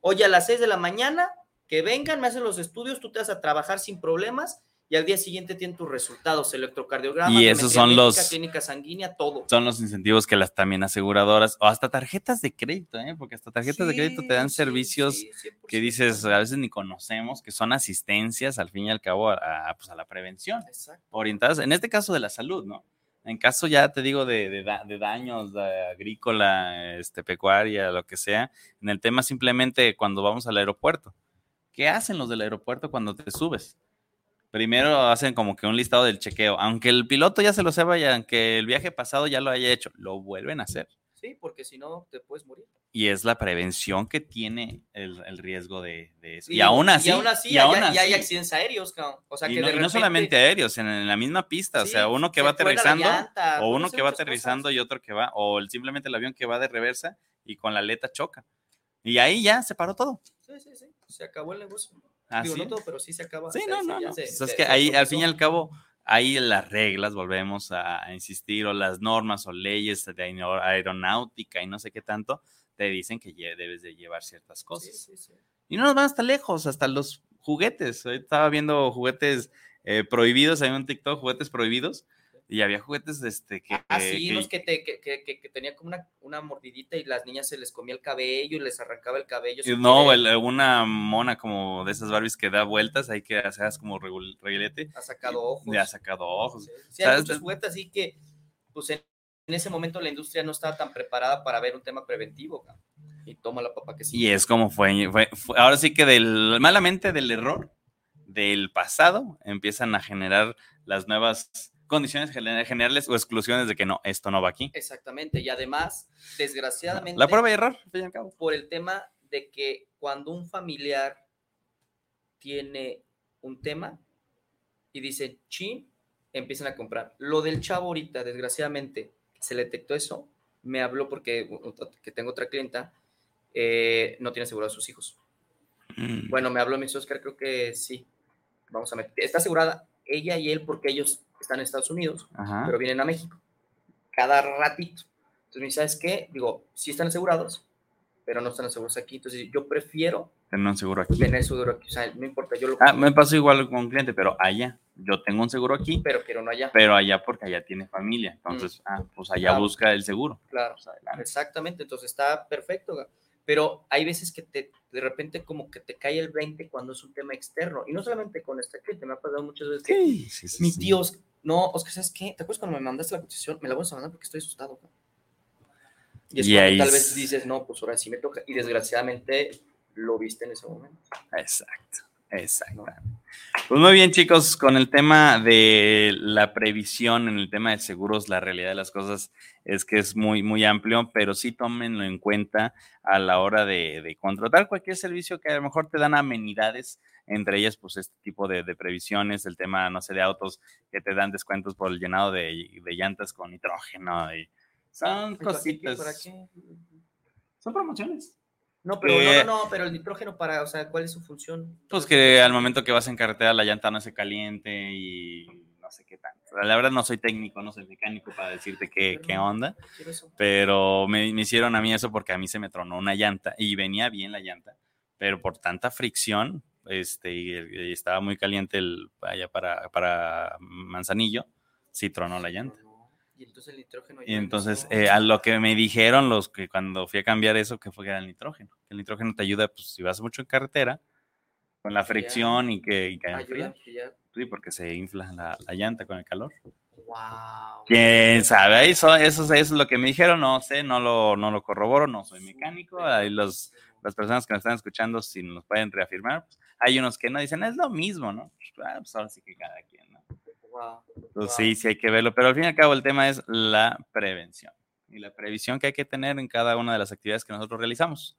Oye, a las 6 de la mañana, que vengan, me hacen los estudios, tú te vas a trabajar sin problemas y al día siguiente tienen tus resultados, electrocardiograma, Y esos son los- clínica sanguínea, todo. Son los incentivos que las también aseguradoras, o hasta tarjetas de crédito, ¿eh? porque hasta tarjetas de crédito te dan Sí, servicios sí, 100%. que dices, a veces ni conocemos, que son asistencias al fin y al cabo a, a, pues, a la prevención, Exacto. orientadas, en este caso de la salud, ¿no? En caso ya te digo de, de da- de daños de agrícola, este, pecuaria, lo que sea, en el tema simplemente cuando vamos al aeropuerto. ¿Qué hacen los del aeropuerto cuando te subes? Primero hacen como que un listado del chequeo, aunque el piloto ya se lo sepa y aunque el viaje pasado ya lo haya hecho, lo vuelven a hacer. Sí, porque si no te puedes morir. Y es la prevención que tiene el, el riesgo de, de eso. Y, Y- aún así, y aún así, y ya, aún ya hay así- accidentes aéreos. O sea, y que no, de y no solamente aéreos, en, en la misma pista, o sea, uno que se va aterrizando, llanta, o uno que va aterrizando cosas. y otro que va, o el- simplemente el avión que va de reversa y con la aleta choca. Y ahí ya se paró todo. Sí, sí, sí. Se acabó el negocio. Así Digo, no es. todo, pero sí se acaba. Sí, se- no, no, no. se- O sea, es se- que ahí, al fin y al cabo, ahí las reglas, volvemos a, a insistir, o las normas o leyes de aero- aeronáutica y no sé qué tanto, te dicen que debes de llevar ciertas Sí, cosas. sí, sí. Y no nos van hasta lejos, hasta los juguetes. Hoy estaba viendo juguetes eh, prohibidos, hay un TikTok, juguetes prohibidos, y había juguetes este, que... Así, que- unos que, te, que, que, que, que tenía como una, una mordidita y las niñas se les comía el cabello y les arrancaba el cabello. No, el- una mona como de esas Barbies que da vueltas, hay que hacer como reguilete, Ha sacado ojos. ha sacado ojos. Sí, sí, hay muchos juguetes así que, pues en, en ese momento la industria no estaba tan preparada para ver un tema preventivo. Y toma la papa que sí. Y es como fue, fue- fue- ahora sí que del, malamente del error del pasado empiezan a generar las nuevas condiciones gener- generales o exclusiones de que no, esto no va aquí. Exactamente. Y además, desgraciadamente, La prueba y error, al cabo. por el tema de que cuando un familiar tiene un tema y dice chin, empiezan a comprar. Lo del chavo ahorita, desgraciadamente, se le detectó eso, me habló porque que tengo otra clienta, eh, no tiene asegurado a sus hijos. Mm. Bueno, me habló mi dice, Oscar, creo que sí. Vamos a meter. Está asegurada ella y él porque ellos están en Estados Unidos, Ajá. pero vienen a México. Cada ratito. Entonces me dice, ¿sabes qué? Digo, sí están asegurados, pero no están asegurados aquí. Entonces yo prefiero Tener un seguro aquí. tener seguro aquí. O sea, no importa, yo lo Ah, me pasó igual con un cliente, pero allá. Yo tengo un seguro aquí, pero quiero no allá. pero allá porque allá tiene familia. Entonces, ah, pues allá Claro. busca el seguro. Claro, Pues adelante. exactamente. Entonces está perfecto. Pero hay veces que te, de repente como que te cae el 20 cuando es un tema externo. Y no solamente con este cliente, me ha pasado muchas veces que Sí, sí, sí, Mi tío, no, Oscar, ¿sabes qué? ¿Te acuerdas cuando me mandaste la cotización? Me la vas a mandar porque estoy asustado. Y es Y ahí tal vez dices, no, pues ahora sí me toca. Y desgraciadamente lo viste en ese momento. Exacto, exacto. Pues muy bien, chicos, con el tema de la previsión, en el tema de seguros, la realidad de las cosas es que es muy, muy amplio, pero sí tómenlo en cuenta a la hora de, de contratar cualquier servicio que a lo mejor te dan amenidades, entre ellas, pues este tipo de, de previsiones, el tema, no sé, de autos que te dan descuentos por el llenado de, de llantas con nitrógeno y son cositas. ¿Para qué? Son promociones. No, pero Eh, no, no, no, pero el nitrógeno para, o sea, ¿cuál es su función? Pues que al momento que vas en carretera la llanta no se caliente y no sé qué tanto. La verdad no soy técnico, no soy mecánico para decirte qué, qué onda, pero me, me hicieron a mí eso porque a mí se me tronó una llanta y venía bien la llanta, pero por tanta fricción, este, y, y estaba muy caliente el, allá para, para Manzanillo, sí tronó la llanta. Y entonces el nitrógeno. Y entonces, eh, a lo que me dijeron los que cuando fui a cambiar eso, que fue que era el nitrógeno. El nitrógeno te ayuda, pues, si vas mucho en carretera, con la fricción y que, y que Ayuda, Sí, porque se infla la, la llanta con el calor. Wow. ¿Quién sabe? Eso, eso, eso es lo que me dijeron, no sé, no lo, no lo corroboro, no soy mecánico. Ahí los, las personas que nos están escuchando, si nos pueden reafirmar, pues, hay unos que no dicen, es lo mismo, ¿no? Ah, pues ahora sí que cada quien, ¿no? Wow. Entonces Wow. sí, sí hay que verlo, pero al fin y al cabo el tema es la prevención y la previsión que hay que tener en cada una de las actividades que nosotros realizamos.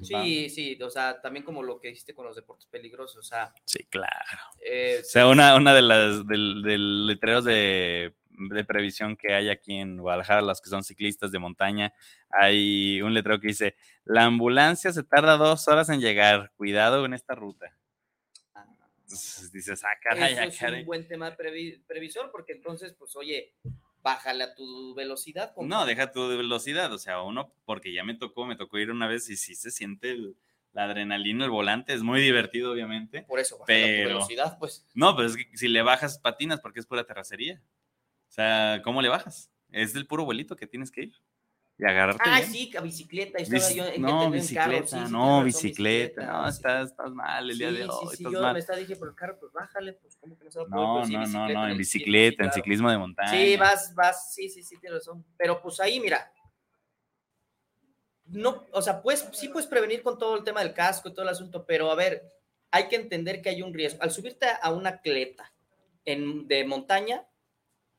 Sí, sí, o sea, también como lo que hiciste con los deportes peligrosos, o sea, Sí, claro. eh, O sea, una, una de las del, del letreros de, de previsión que hay aquí en Guadalajara, los que son ciclistas de montaña, hay un letrero que dice, la ambulancia se tarda dos horas en llegar, cuidado en esta ruta. Entonces dices, ah, caray, eso ah, es caray. un buen tema de previ- previsión, porque entonces, pues, oye, bájale a tu velocidad. compa. No, deja tu velocidad, o sea, uno, porque ya me tocó, me tocó ir una vez y sí se siente el, la adrenalina, el volante, es muy divertido, obviamente. Por eso, baja Pero- la velocidad, pues. No, pero es que si le bajas patinas, porque es pura terracería. O sea, ¿cómo le bajas? Es del puro vuelito que tienes que ir. Y agarrarte Ah, bien. sí, a bicicleta. estaba Bici- yo no, bicicleta, sí, sí, no, razón, bicicleta, no, estás, estás mal el día Sí, de sí, hoy, sí, yo mal. me está dije, por el carro, pues bájale, pues cómo que no se va a poder, No, sí, no, no, bicicleta, no, en bicicleta, en ciclismo de montaña. Sí, vas, vas, sí, sí, sí, tienes razón. Pero pues ahí, mira, no, o sea, pues sí puedes prevenir con todo el tema del casco y todo el asunto, pero a ver, hay que entender que hay un riesgo. Al subirte a una cleta en, de montaña,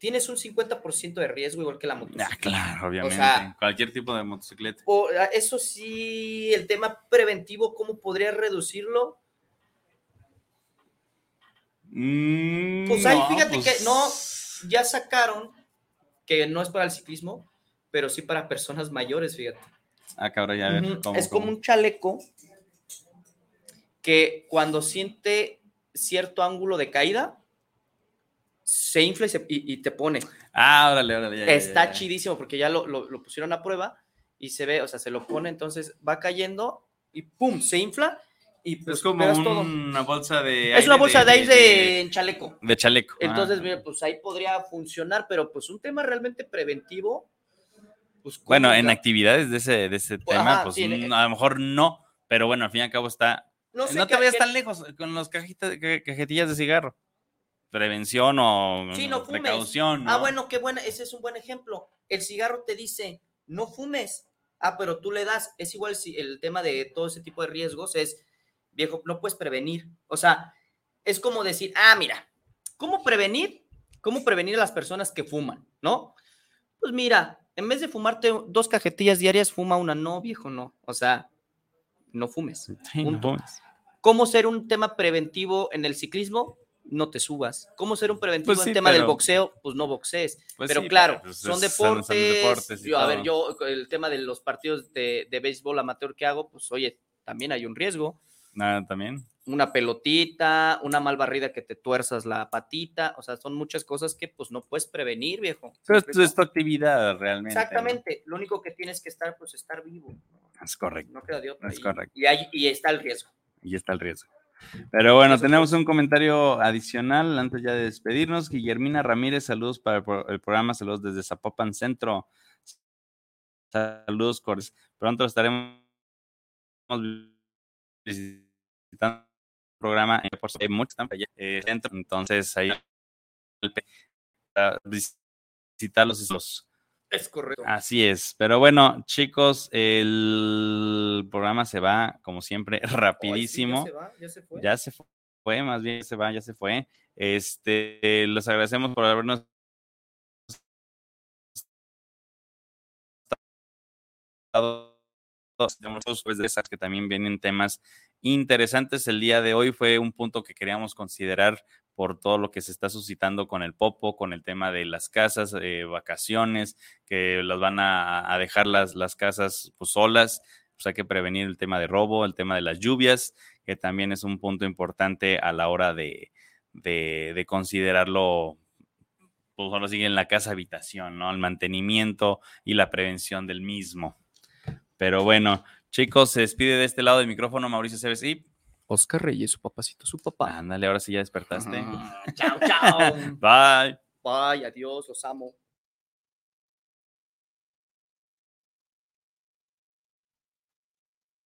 tienes un 50% de riesgo igual que la Ah, motocicleta. claro, obviamente. sea- Cualquier tipo de motocicleta. O, ah, eso sí, el tema preventivo, ¿cómo podría reducirlo? Mm, Pues ahí no, fíjate pues, que no, ya sacaron que no es para el ciclismo, pero sí para personas mayores, fíjate. Ah, cabrón, ya a ver. Ujú, ¿cómo, es como un chaleco que cuando siente cierto ángulo de caída, se infla y, se- y- y te pone. Ah, órale, órale. ya, Está ya, ya. chidísimo porque ya lo, lo- lo pusieron a prueba y se ve, o sea, se lo pone, entonces va cayendo y ¡pum! se infla y pues Es como pegas un- todo. una bolsa de Es una bolsa de aire en chaleco. de chaleco. ah. Entonces, mira, pues ahí podría funcionar, pero pues un tema realmente preventivo. Pues, ¿cómo Bueno, en actividades de ese, de ese Pues, tema, ajá, pues sí, a lo mejor no, pero bueno, al fin y al cabo está. no No, sé te qué- vayas tan lejos con los cajitas, ca- cajetillas de cigarro. Prevención o Sí, no fumes. precaución. Ah, ¿no? bueno, qué buena, ese es un buen ejemplo. El cigarro te dice, no fumes. Ah, pero tú le das, es igual si el tema de todo ese tipo de riesgos es, viejo, no puedes prevenir. O sea, es como decir, ah, mira, ¿cómo prevenir? ¿Cómo prevenir a las personas que fuman? ¿No? Pues mira, en vez de fumarte dos cajetillas diarias, fuma una, no, viejo, no. O sea, no fumes. Sí, no punto. fumes. ¿Cómo ser un tema preventivo en el ciclismo? No te subas. ¿Cómo ser un preventivo Pues en sí, tema del boxeo? Pues no boxees. Pues pero sí, claro, pues, son, es- deportes, deportes y yo, a ver, yo el tema de los partidos de, de béisbol amateur que hago, pues oye, también hay un riesgo. Nada, también. Una pelotita, una mal barrida que te tuerzas la patita, o sea, son muchas cosas que pues no puedes prevenir, viejo. ¿Sí Pero es tu actividad realmente. ¿no? Exactamente, lo único que tienes que estar, pues estar vivo. Es correcto. No queda de otra. Es y- correcto. Y, hay- y está el riesgo. Y está el riesgo. Pero bueno, tenemos un comentario adicional antes ya de despedirnos. Guillermina Ramírez, saludos para el, pro- el programa, saludos desde Zapopan Centro. Saludos, Cores. Pronto estaremos visitando el programa en por supuesto, mucho eh, centro, entonces ahí y los Es correcto. Así es, pero bueno, chicos, el programa se va, como siempre, <laughs> sí, rapidísimo. ya se va, ya se fue. Ya se fue, más bien se va, ya se fue. Este, los agradecemos por habernos muchos pues, de esas que también vienen temas interesantes. El día de hoy fue un punto que queríamos considerar por todo lo que se está suscitando con el popo, con el tema de las casas, eh, vacaciones, que las van a, dejar las, las casas pues, solas. Pues hay que prevenir el tema de robo, el tema de las lluvias, que también es un punto importante a la hora de, de, de considerarlo, pues ahora sigue en la casa habitación, ¿no? El mantenimiento y la prevención del mismo. Pero bueno, chicos, se despide de este lado del micrófono Mauricio Cebes y Oscar Reyes, su papacito, su papá. ándale, ahora sí ya despertaste. Ah, <laughs> chao, chao. Bye. Bye, adiós, los amo.